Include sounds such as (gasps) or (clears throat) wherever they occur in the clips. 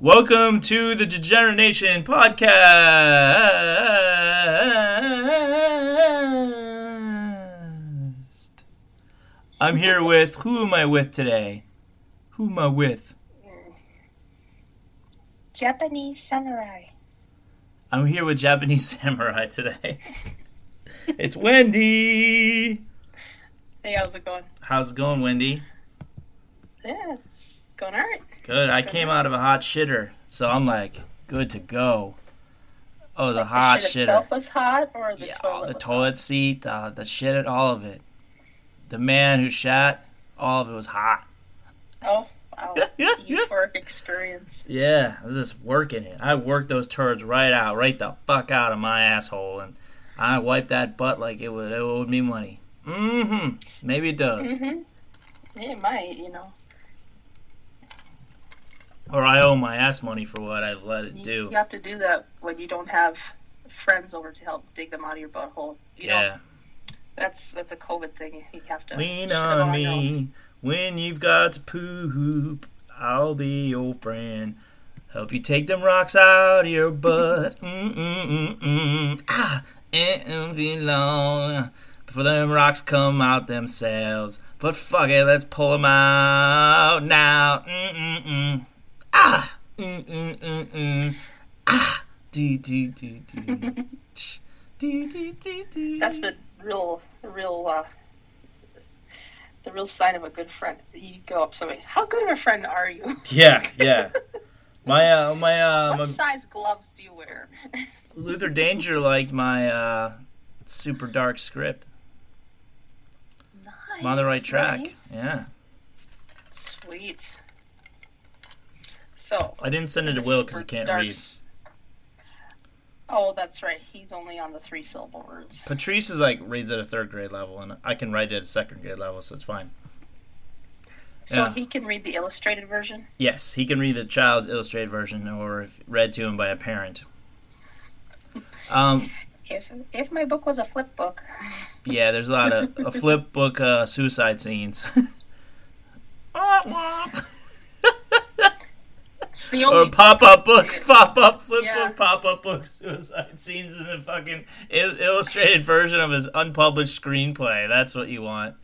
Welcome to the Degenerate Nation Podcast. I'm here with who am I with today? Who am I with? Japanese samurai. I'm here with Japanese (laughs) Samurai today. it's Wendy. Hey, how's it going? How's it going, Wendy? Yeah, it's going alright. Good. I came out of a hot shitter, so I'm like good to go. Oh, the a hot the shit shitter. itself was hot, or the yeah, toilet? the toilet seat, the the shit, all of it. The man who shat, all of it was hot. Hot? Oh, wow. (laughs) Euphoric experience. Yeah, I was just working it. I worked those turds right out, right the fuck out of my asshole, and I wiped that butt like it would it owed me money. Mm-hmm. Maybe it does, Mm-hmm. It might, you know. Or I owe my ass money for what I've let it You, do. you have to do that when you don't have friends over to help dig them out of your butthole. You know, Yeah. that's that's a COVID thing. You have to Lean on me when you've got to poop. I'll be your friend. Help you take them rocks out of your butt. Mm-mm-mm-mm. (laughs) Ah, it won't be long before them rocks come out themselves. But fuck it, let's pull them out now. Mm-mm-mm. Ah, mm-mm-mm-mm. Ah, do do do do. Do do do do. That's the real, real, uh, the real sign of a good friend. You go up to somebody. How good of a friend are you? (laughs) Yeah, yeah. (laughs) My uh, my uh, what my size gloves do you wear? (laughs) Luther Danger liked my uh, super dark script. nice. I'm on the right track. nice. Yeah, Sweet. So. I didn't send it to Will because he can't dark read. Oh, that's right. He's only on the three syllable words. Patrice is like reads at a third grade level, and I can write it at a second grade level, so it's fine. So Yeah. he can read the illustrated version. Yes, he can read the child's illustrated version, or if read to him by a parent. Um, (laughs) If if my book was a flip book, (laughs) yeah, there's a lot of a flip book uh, suicide scenes. (laughs) it's the or pop up books, (laughs) pop up flip Yeah. book, pop up book, suicide scenes in a fucking il- illustrated version of his unpublished screenplay. That's what you want.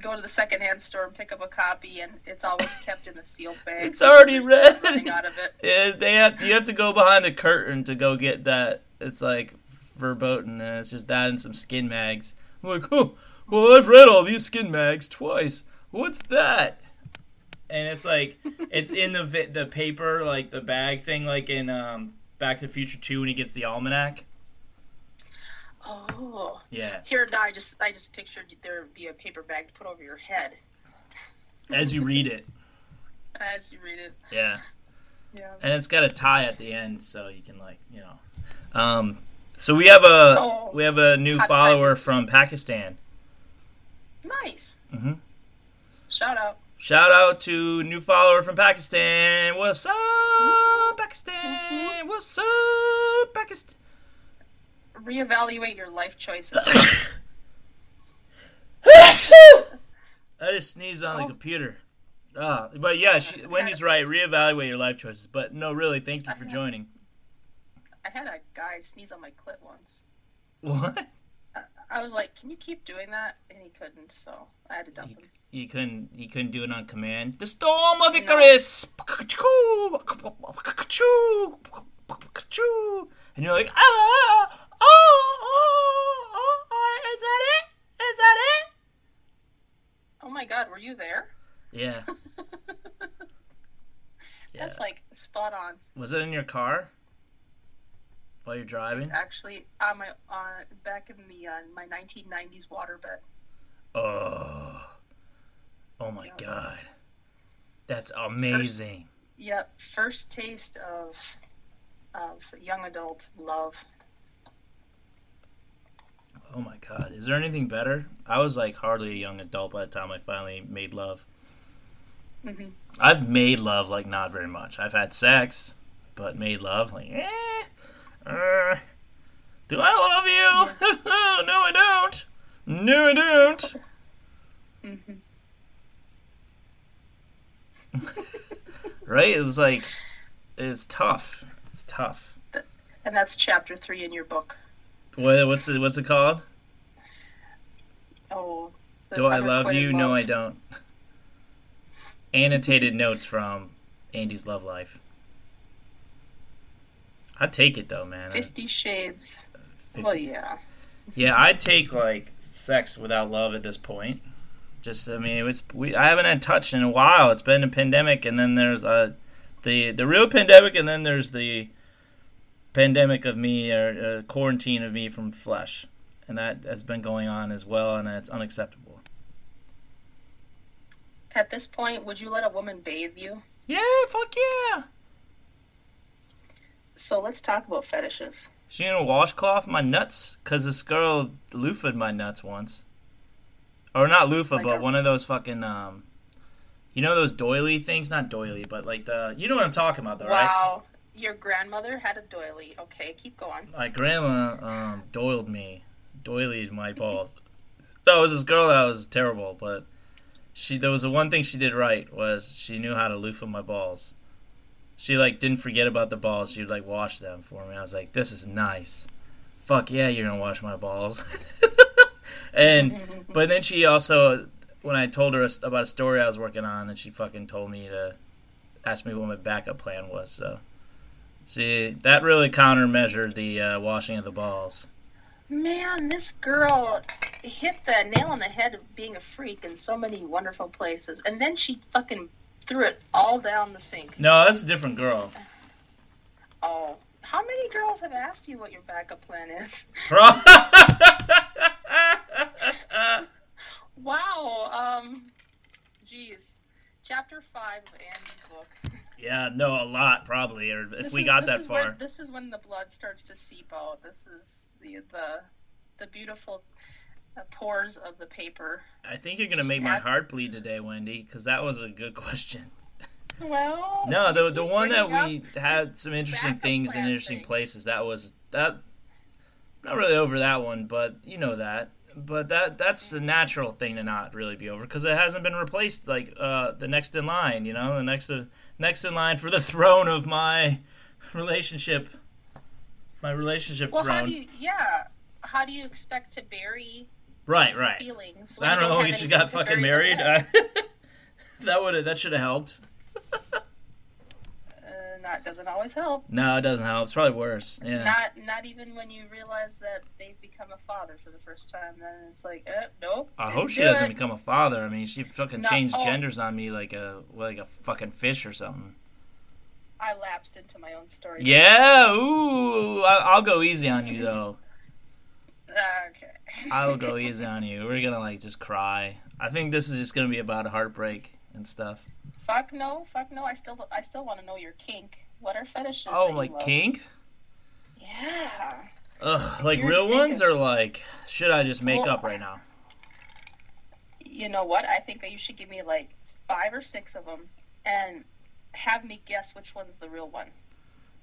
go to the secondhand store and pick up a copy, and it's always kept in the sealed bag. (laughs) It's already read. Out of it. (laughs) Yeah, they have you have to go behind the curtain to go get that. It's like verboten, and it's just that and some skin mags. I'm like, oh, well, I've read all these skin mags twice. What's that? And it's like it's in the vi- the paper, like the bag thing, like in um, Back to the Future Two when he gets the almanac. Oh, Yeah, here now I just I just pictured there would be a paper bag to put over your head as you read it. as you read it. Yeah. Yeah. and it's got a tie at the end, so you can like you know. Um, so we have a Oh, we have a new follower from Pakistan. Nice. Mhm. Shout out. Shout out to new follower from Pakistan. What's up, Pakistan? What's up, Pakistan? Reevaluate your life choices. (coughs) I just sneezed on the Oh. computer. Ah, but yeah, she, Wendy's right. Reevaluate your life choices. But no, really, thank you for joining. I had a guy sneeze on my clit once. What? I was like, "Can you keep doing that?" And he couldn't, so I had to dump him. He couldn't He couldn't do it on command. The storm of No. Icarus. And you're like, ah, oh, oh, oh, oh, is that it? Is that it? Oh my God, were you there? Yeah. (laughs) Yeah. That's like spot on. Was it in your car? While you're driving? Actually, on my uh, back in the uh, my 1990s waterbed. Oh. Oh my Yeah. god. That's amazing. Yep, first taste of of young adult love. Oh my god. Is there anything better? I was like hardly a young adult by the time I finally made love. hmm I've made love like not very much. I've had sex, but made love like eh. Uh, do I love you? (laughs) no, I don't. No, I don't. hmm (laughs) (laughs) right? It was like it's tough. It's tough. And that's chapter three in your book. What, what's it? What's it called? Oh. Do I love you? No. I don't. Annotated notes from Andy's love life. I'd take it though, man. Fifty Shades. 50. Well, yeah. Yeah, I'd take like sex without love at this point. Just, I mean, it's we. I haven't had touch in a while. It's been a pandemic, and then there's uh, the the real pandemic, and then there's the pandemic of me or uh, quarantine of me from flesh, and that has been going on as well, and it's unacceptable. At this point, would you let a woman bathe you? Yeah, fuck yeah. So let's talk about fetishes. She gonna washcloth my nuts? Cause this girl loofah'd my nuts once, or not loofah, Like but a- one of those fucking um, you know those doily things? Not doily, but like the you know what I'm talking about, though, right? Wow. Your grandmother had a doily. Okay, keep going. My grandma um doiled me, doilied my balls. (laughs) No, it was this girl that was terrible, but she there was the one thing she did right was she knew how to loofah my balls. She like didn't forget about the balls. She would like wash them for me. I was like, this is nice. Fuck yeah, you're gonna wash my balls. (laughs) and but then she also, when I told her about a story I was working on, then she fucking told me to ask me what my backup plan was. So, see, that really countermeasured the uh, washing of the balls. Man, this girl hit the nail on the head of being a freak in so many wonderful places, and then she fucking threw it all down the sink. No, that's a different girl. Oh, how many girls have asked you what your backup plan is? (laughs) Wow. Um, geez. Chapter five of Andy's book. yeah, no, a lot probably. Or if This we is- got that far, Where, this is when the blood starts to seep out. This is the the the beautiful uh, pores of the paper. I think you're gonna make my heart bleed today, Wendy, because that was a good question. Well, No, the the one that we had some interesting things in interesting thing. places. That was that. Not really over that one, but you know that. But that that's the natural thing to not really be over because it hasn't been replaced like uh, the next in line. You know, the next uh, next in line for the (laughs) throne of my relationship, my relationship Well, throne. how do you? Yeah. How do you expect to bury right, right. feelings? when I don't know. have We should anything got fucking married. with? (laughs) Uh, that would that should have helped. (laughs) Uh, not doesn't always help. No, it doesn't help. It's probably worse. Yeah. Not not even when you realize that they've become a father for the first time. Then it's like, uh, nope. I hope she do doesn't it. become a father. I mean, she fucking No, changed oh. genders on me like a like a fucking fish or something. I lapsed into my own story. Yeah, ooh, I, I'll go easy on you (laughs) though. Okay. I'll go easy on you. We're gonna like just cry. I think this is just gonna be about heartbreak and stuff. Fuck no, fuck no. I still I still want to know your kink. What are fetishes? Oh, like kink? Yeah. Ugh, like You're real ones thinking- or like should I just make Well- up right now? You know what? I think you should give me like five or six of them, and have me guess which one's the real one.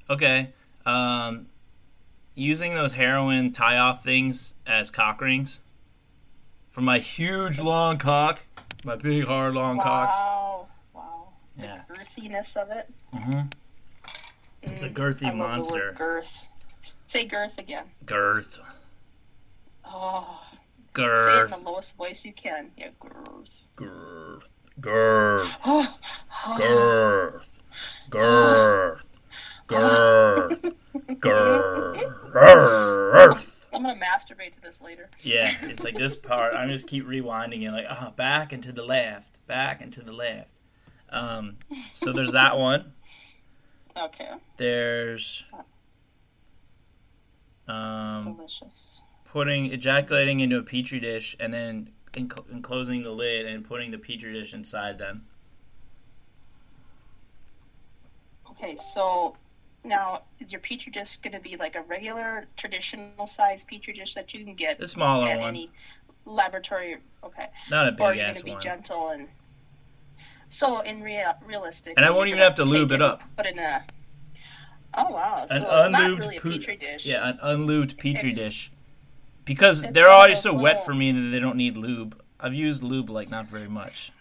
Okay. Um, using those heroin tie off things as cock rings for my huge long cock, my big hard long cock. wow. Wow. The Yeah. girthiness of it. hmm It's a Mm, girthy the monster. girth. Say girth again. Girth. Oh. Girth. Say it in the lowest voice you can. Yeah, girth. Girth. Girth. Oh. (gasps) Girth. Girth. Girth. Masturbate to this later. Yeah, it's like this (laughs) part. I'm just keep rewinding it, like ah, back and to the left, back and to the left. Um, so there's that one. Okay. There's um, Delicious. putting ejaculating into a petri dish and then enc- enclosing the lid and putting the petri dish inside them. Okay, so now is your petri dish going to be like a regular traditional size petri dish that you can get The smaller at one, any laboratory? Okay, not a or big going ass to be one. gentle and so in real realistic? And I won't even have to lube it up. Put in a. Oh wow! So An it's not unlubed really a petri dish. Yeah, an unlubed petri It's- dish. Because they're already a so wet for me that they don't need lube. I've used lube like not very much.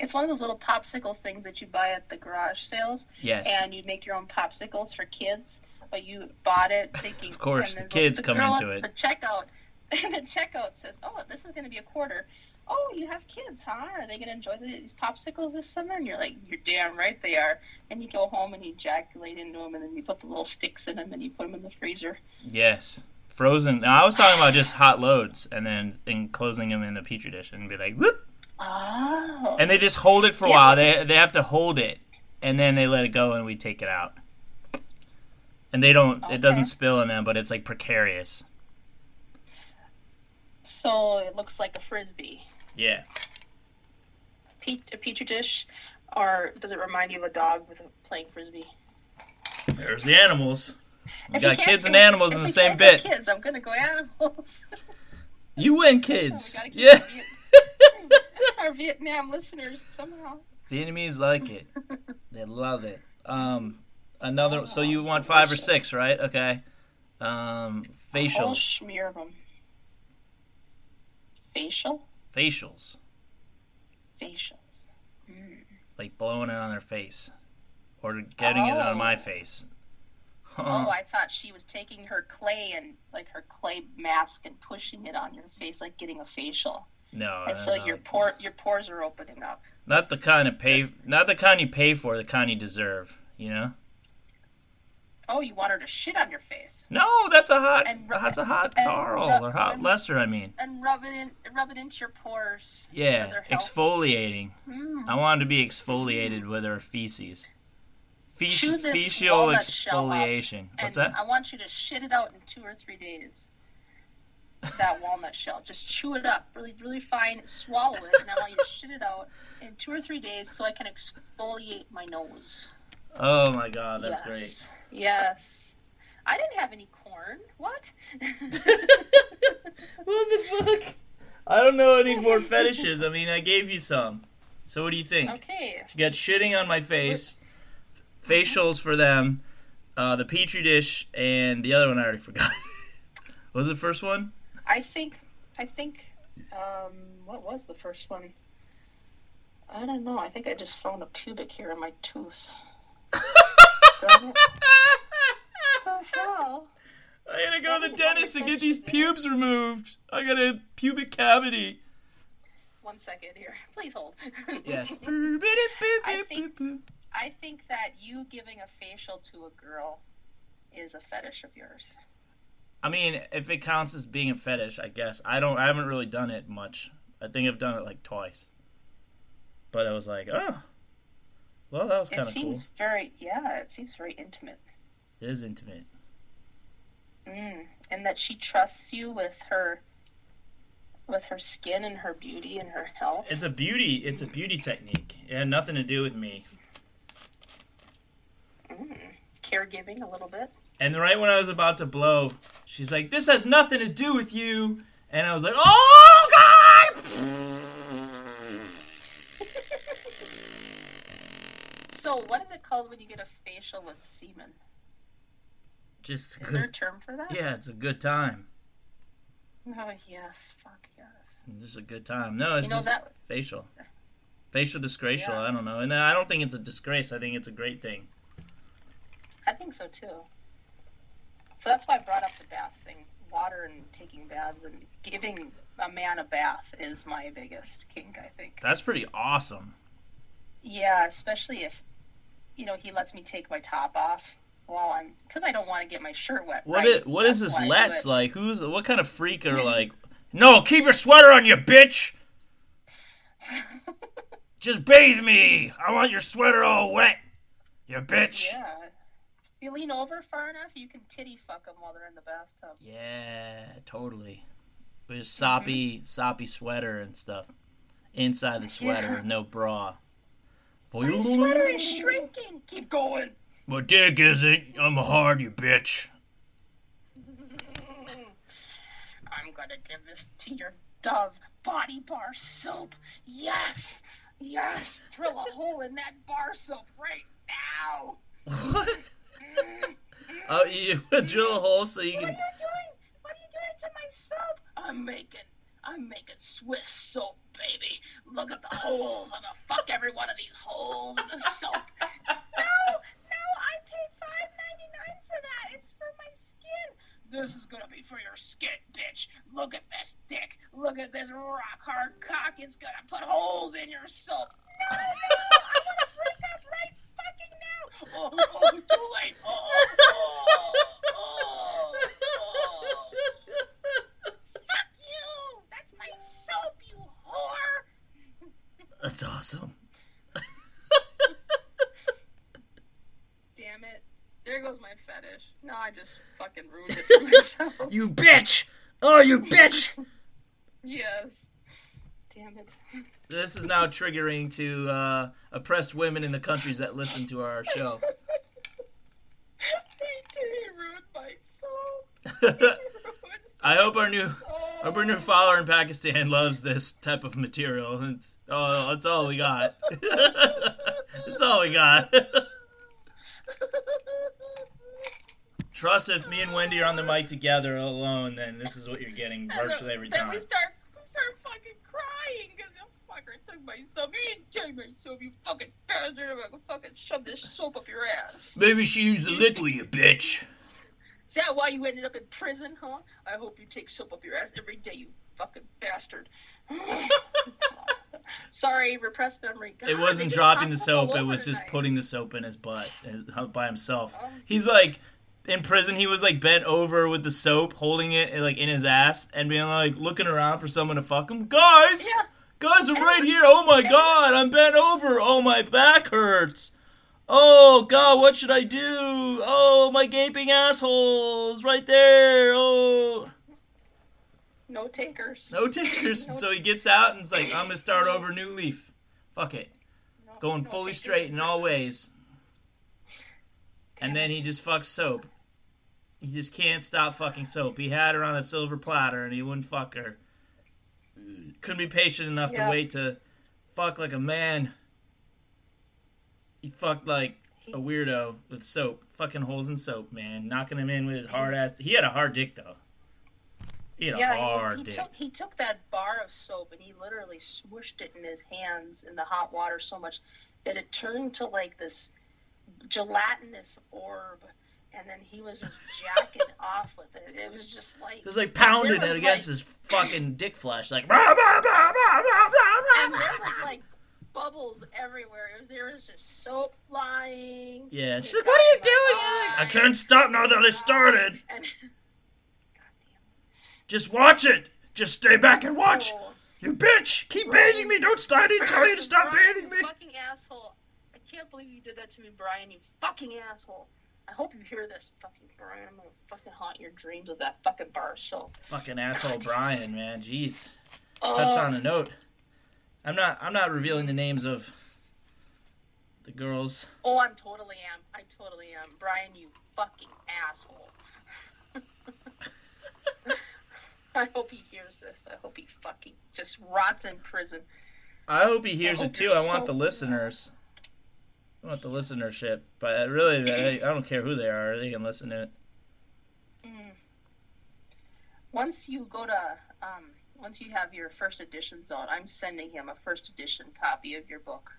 It's one of those little popsicle things that you buy at the garage sales, Yes. and you make your own popsicles for kids. But you bought it (laughs) thinking, Of course, the kids the come into at it. The checkout, (laughs) and the checkout says, "Oh, this is going to be a quarter." Oh, you have kids, huh? Are they going to enjoy these popsicles this summer? And you're like, you're damn right they are. And you go home and you ejaculate into them, and then you put the little sticks in them, and you put them in the freezer. Yes. Frozen. Now, I was talking about just hot loads and then enclosing them in a petri dish and be like, whoop. Oh. And they just hold it for a Yeah. while. They, they have to hold it and then they let it go and we take it out. And they don't, Okay. it doesn't spill in them, but it's like precarious. so it looks like a frisbee. Yeah. Pe- a petri dish, or does it remind you of a dog with a playing frisbee? There's the animals. We If got kids and animals if in the same bit. Kids, I'm gonna go animals. (laughs) You win, kids. Oh, gotta Yeah. (laughs) our, Vietnam listeners somehow. Vietnamese like it. (laughs) They love it. Um, another. So you want five or six, right? Okay. Um, A whole smear of them. Facial, Facials. facials. Mm. Like blowing it on their face, or getting it on my Oh. face. Oh, I thought she was taking her clay and like her clay mask and pushing it on your face, like getting a facial. No, And so no. your pore, your pores are opening up. not the kind of pay, not the kind you pay for, the kind you deserve. You know? Oh, you want her to shit on your face No, that's a hot, And rub that's a hot Carl rub- or hot and- Lester. I mean, and rub it in, rub it into your pores. yeah, exfoliating. Mm. I wanted to be exfoliated with her feces. Fec- Chew this facial walnut shell up, exfoliation. What's that? I want you to shit it out in two or three days. That walnut shell, just chew it up, really, really fine. Swallow it, and I want you to shit it out in two or three days, so I can exfoliate my nose. Oh my god, that's great. yes. Yes. I didn't have any corn. What? (laughs) what the fuck? I don't know any more fetishes. I mean, I gave you some. So what do you think? okay. You got shitting on my face, facials for them, uh, the petri dish, and the other one I already forgot. what (laughs) was the first one? I think. I think. Um, what was the first one? I don't know. I think I just found a pubic hair in my tooth. Darn it. (laughs) What the hell? I gotta go to the dentist and get these fetish is, pubes removed. I got a pubic cavity. One second here. (laughs) Please hold. (laughs) Yes. I think- I think that you giving a facial to a girl is a fetish of yours. I mean, if it counts as being a fetish, I guess. I don't. I haven't really done it much. I think I've done it like twice. But I was like, oh, well, that was kind of It seems cool. very, yeah, it seems very intimate. It is intimate. Mm. And that she trusts you with her, with her skin and her beauty and her health. It's a beauty. It's a beauty technique. It had nothing to do with me. Mm. Caregiving a little bit. And right when I was about to blow, she's like, "This has nothing to do with you." And I was like, "Oh God!" (laughs) So, what is it called when you get a facial with semen? Just Is there a good. term for that? Yeah, it's a good time. Oh yes, fuck yes. It's just a good time. No, it's You know just that facial. Facial disgraceful. Yeah. I don't know. And I don't think it's a disgrace. I think it's a great thing. I think so too. So that's why I brought up the bath thing. Water and taking baths and giving a man a bath is my biggest kink, I think. That's pretty awesome. Yeah, especially if you know he lets me take my top off while I'm because I don't want to get my shirt wet. What right? is, what is this let's like? Who's what kind of freak are (laughs) like? No, keep your sweater on, you bitch. (laughs) Just bathe me. I want your sweater all wet, you bitch. Yeah. You lean over far enough, you can titty fuck them while they're in the bathtub. Yeah, totally. With a soppy, mm-hmm. soppy sweater and stuff. Inside the sweater Yeah. with no bra. My sweater is shrinking. Keep going. My dick isn't. I'm hard, you bitch. (laughs) I'm gonna give this to your Dove body bar soap. Yes, yes. Drill a hole in that bar soap right now. What? Mm. You drill a hole so you What are can. you doing? What are you doing to my soap? I'm making, I'm making Swiss soap, baby. look at the holes. I'm gonna fuck every one of these holes in the soap. no, no, I paid five ninety nine for that. It's for my skin. This is gonna be for your skin, bitch. Look at this dick. Look at this rock hard cock. It's gonna put holes in your soap. No, no, I wanna break up right fucking now. Oh, oh too late. Oh, oh, That's awesome. Damn it. There goes my fetish. No, I just fucking ruined it for (laughs) myself. You bitch! Oh, you bitch! yes. Damn it. This is now triggering to uh, oppressed women in the countries that listen to our show. He did. He ruined my (laughs) ruined I hope our new, hope our new follower in Pakistan loves this type of material. It's, oh, that's all we got. (laughs) that's all we got. (laughs) Trust if me and Wendy are on the mic together alone, then this is what you're getting virtually every time. then we start, we start fucking crying because the fucker took my soap. You didn't take my soap, you fucking bastard. I'm gonna fucking shove this soap up your ass. Maybe she used the liquid, you bitch. Is that why you ended up in prison, huh? I hope you take soap up your ass every day, you fucking bastard. (laughs) Sorry, repressed memory. God, It wasn't dropping the popped up all soap. It was just tonight. putting the soap in his butt uh, by himself. Oh. He's like in prison. He was like bent over with the soap, holding it like in his ass, and being like looking around for someone to fuck him. Guys, Yeah. guys are right here. Oh my god, I'm bent over. Oh my back hurts. Oh god, what should I do? Oh my gaping assholes right there. Oh. No takers. No (laughs) takers. So he gets out and is like, I'm gonna start over new leaf. Fuck it. No- Going no fully takers. straight in all ways. And then he just fucks soap. He just can't stop fucking soap. He had her on a silver platter and he wouldn't fuck her. Couldn't be patient enough Yeah. to wait to fuck like a man. He fucked like a weirdo with soap. Fucking holes in soap, man. Knocking him in with his hard ass. He had a hard dick though. He had a hard he, he dick. took he took that bar of soap and he literally smooshed it in his hands in the hot water so much that it turned to like this gelatinous orb, and then he was just jacking (laughs) off with it. It was just like It was like pounding it against like- his fucking dick flesh, like. "Rah, rah, rah, rah, rah, rah, and there was like bubbles everywhere. It was there was just soap flying. Yeah, and she's like, "What are you got in my doing?" Like, I can't stop now that I started. (laughs) And (laughs) Just watch it. Just stay back and watch. Oh. You bitch! Keep bathing me. Don't stop. I didn't tell you to stop Brian, bathing me. Fucking asshole! I can't believe you did that to me, Brian. You fucking asshole! I hope you hear this, fucking Brian. I'm gonna fucking haunt your dreams with that fucking bar soap. Fucking asshole, Brian, man. Jeez. Touched uh, on a note. I'm not. I'm not revealing the names of the girls. oh, I'm totally am. I totally am, Brian. You fucking asshole. (laughs) I hope he hears this. I hope he fucking just rots in prison. I hope he hears I it too. I want so- the listeners. I want the listenership, but really, I I don't care who they are. They can listen to it. Mm. Once you go to, um, once you have your first editions on, I'm sending him a first edition copy of your book.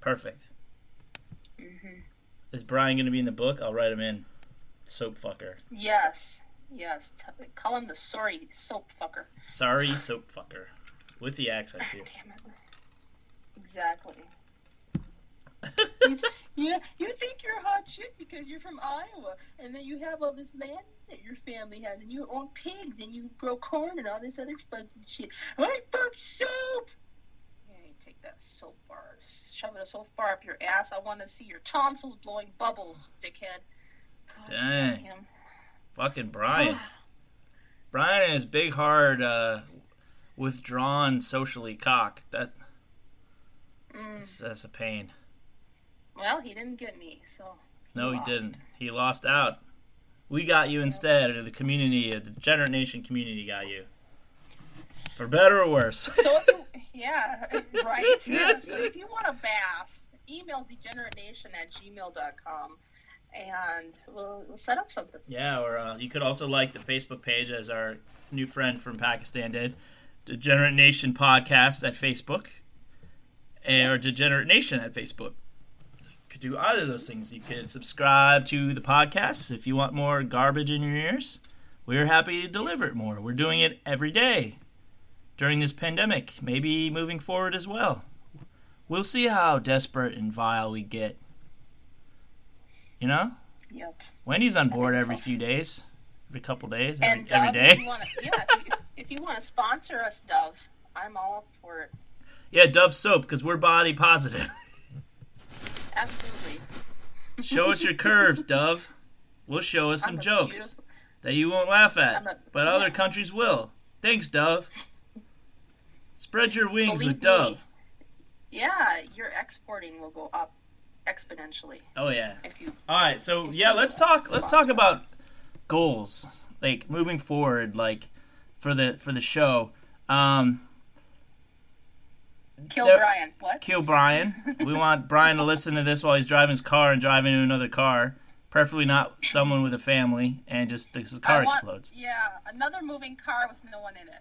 Perfect. hmm Is Brian going to be in the book? I'll write him in. Soap fucker. Yes, yes. T- call him the sorry soap fucker. Sorry, soap fucker. With the accent too. Damn it. Exactly. (laughs) You, you think you're hot shit because you're from Iowa, and then you have all this land that your family has, and you own pigs, and you grow corn and all this other fucking shit. I fuck soap. Yeah, you take that soap bar, shove it so far up your ass. I want to see your tonsils blowing bubbles, dickhead. God Dang. damn. Fucking Brian. Brian is big, hard, uh, withdrawn, socially cock. That, Mm. that's, that's a pain. Well, he didn't get me, so. No, he didn't. He lost out. We got you instead, or the community, the Degenerate Nation community got you. For better or worse. So you, (laughs) yeah, right. Yeah. So if you want a bath, email degeneratenation at gmail.com and we'll, we'll set up something. Yeah, or uh, you could also like the Facebook page as our new friend from Pakistan did. Degenerate Nation Podcast at Facebook. and, or Degenerate Nation at Facebook. Could do either of those things. You could subscribe to the podcast if you want more garbage in your ears. We're happy to deliver it more. We're doing it every day during this pandemic, maybe moving forward as well. We'll see how desperate and vile we get. You know? Yep. Wendy's on board every so. few days, every couple days, every, And every Dove, day. if you wanna, yeah, if you, if you want to sponsor us, Dove, I'm all up for it. Yeah, Dove soap because we're body positive. (laughs) Show us your curves, Dove. We'll show us some jokes that you won't laugh at, a- but other countries will. Thanks, Dove. Spread your wings Believe with me. Dove. Yeah, your exporting will go up exponentially Oh yeah. you. All right, so yeah, let's talk. Let's talk about goals, like moving forward, like for the for the show. Um, Kill There- Brian. What? kill Brian. (laughs) We want Brian to listen to this while he's driving his car and driving into another car, preferably not someone with a family, and just his car want- explodes. Yeah, another moving car with no one in it.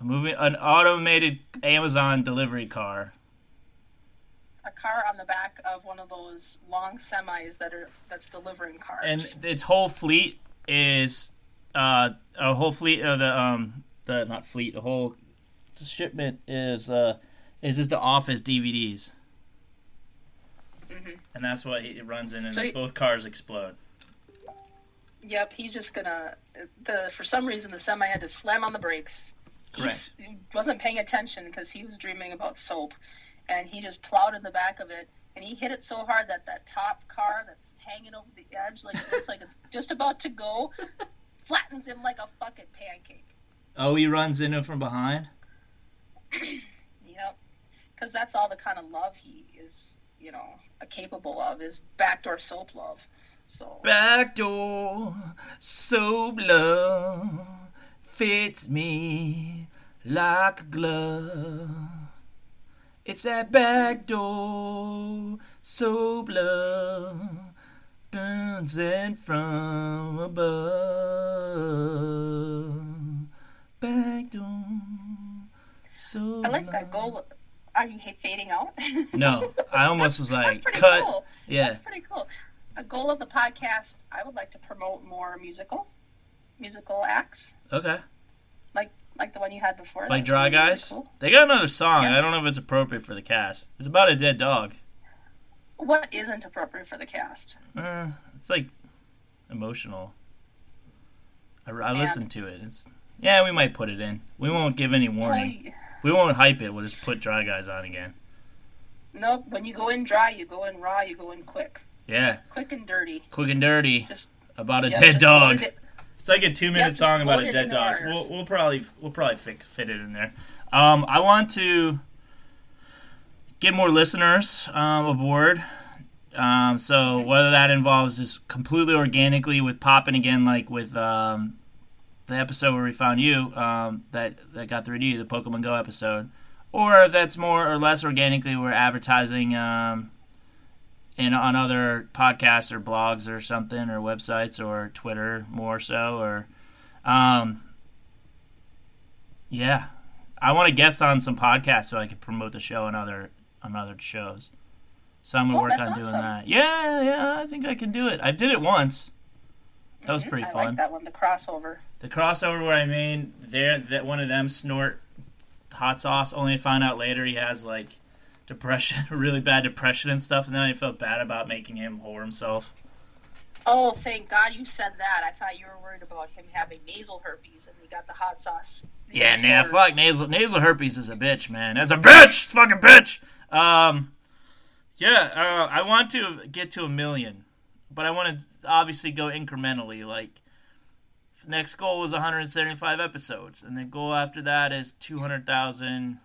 A moving, an automated Amazon delivery car. A car on the back of one of those long semis that are that's delivering cars. and its whole fleet is uh a whole fleet of the um the not fleet the whole shipment is uh is just the office DVDs Mhm. and that's what he runs in and So he- both cars explode Yep, he's just gonna. The for some reason the semi had to slam on the brakes. He's- He wasn't paying attention because he was dreaming about soap, and he just plowed in the back of it, and he hit it so hard that that top car that's hanging over the edge, like it looks like it's (laughs) just about to go, flattens him like a fucking pancake. oh he runs into it from behind (clears throat) because that's all the kind of love he is, you know, capable of is backdoor soap love. So backdoor soap love fits me like a glove it's that backdoor soap love burns in from above backdoor soap I like that love. goal. Are you fading out? (laughs) no i almost was like cut cool. yeah That's pretty cool. A goal of the podcast, I would like to promote more musical, musical acts, okay like like the one you had before. Like Dry really Guys? cool. They got another song. I don't know if it's appropriate for the cast. It's about a dead dog. What isn't appropriate for the cast? Uh, it's like emotional. I, I listened to it. It's yeah, we might put it in. We won't give any warning. Well, We won't hype it. We'll just put Dry Guys on again. nope. When you go in dry, you go in raw. You go in quick, Yeah, quick and dirty. quick and dirty Just about a yeah, dead dog. it- It's like a two-minute just song about a dead dog. We'll, we'll probably we'll probably fit, fit it in there. Um, I want to get more listeners um, aboard. Um, so whether that involves just completely organically with popping again, like with um, the episode where we found you, um, that that got through to you, the Pokemon Go episode, or if that's more or less organically, we're advertising um, in on other podcasts or blogs or something or websites or Twitter more so or um yeah. I want to guest on some podcasts so I can promote the show on other on other shows. So I'm gonna Oh, work on doing awesome. that. Yeah yeah I think I can do it. I did it once that was pretty I fun like that one, the crossover. the crossover where I made there that one of them snort hot sauce. Only to find out later he has like depression, (laughs) really bad depression and stuff. And then I felt bad about making him whore himself. Oh, thank God you said that. I thought you were worried about him having nasal herpes, and he got the hot sauce. Yeah, nah, fuck nasal nasal herpes is a bitch, man. That's a bitch. It's a fucking bitch. Um, yeah, uh, I want to get to a million, but I want to obviously go incrementally. Like next goal is 175 episodes, and the goal after that is 200,000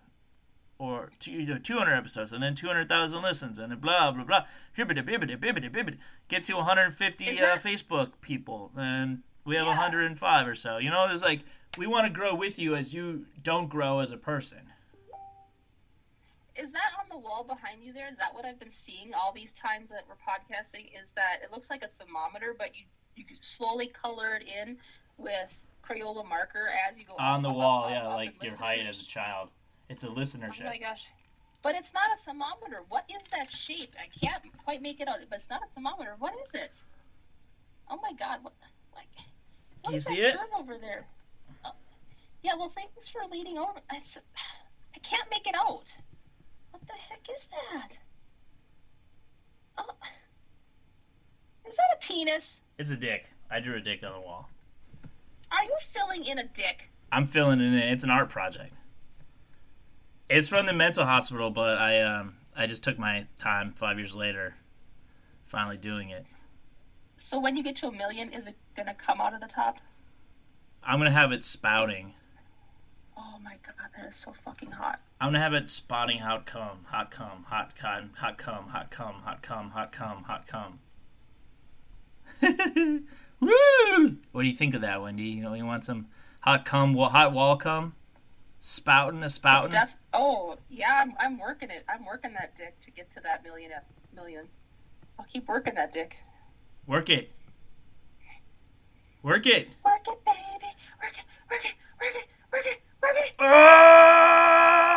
or two, you know, 200 episodes, and then 200,000 listens, and blah blah blah. Bibbidi bibbidi bibbidi bibbidi. Get to 150 Is uh, Facebook people, and we have Yeah. 105 or so. You know, it's like we want to grow with you as you don't grow as a person. Is that on the wall behind you there? Is that what I've been seeing all these times that we're podcasting? Is that it looks like a thermometer, but you you slowly color it in with Crayola marker as you go On the up, up, wall, up, yeah, up, like and your listen. height as a child. It's a listenership. Oh listenership. my gosh, But it's not a thermometer. What is that shape? I can't quite make it out. But it's not a thermometer. What is it? Oh my god! What like? What You is see that it? curve over there? Oh, yeah. Well, thanks for leading over. It's, I can't make it out. What the heck is that? Oh, is that a penis? It's a dick. I drew a dick on the wall. Are you filling in a dick? I'm filling in it in. It's an art project. It's from the mental hospital, but I um I just took my time five years later, finally doing it. So when you get to a million, is it gonna come out of the top? I'm gonna have it spouting. Oh my god, that is so fucking hot. I'm gonna have it spotting hot cum, hot cum, hot cotton, hot cum, hot cum, hot cum, hot cum, hot cum. Woo! (laughs) What do you think of that, Wendy? You know, you want some hot cum, hot wall cum, spouting a spouting. def- oh yeah, I'm, I'm working it. I'm working that dick to get to that million. Uh, million. I'll keep working that dick. Work it. Work it. Work Okay. Uh! Ah!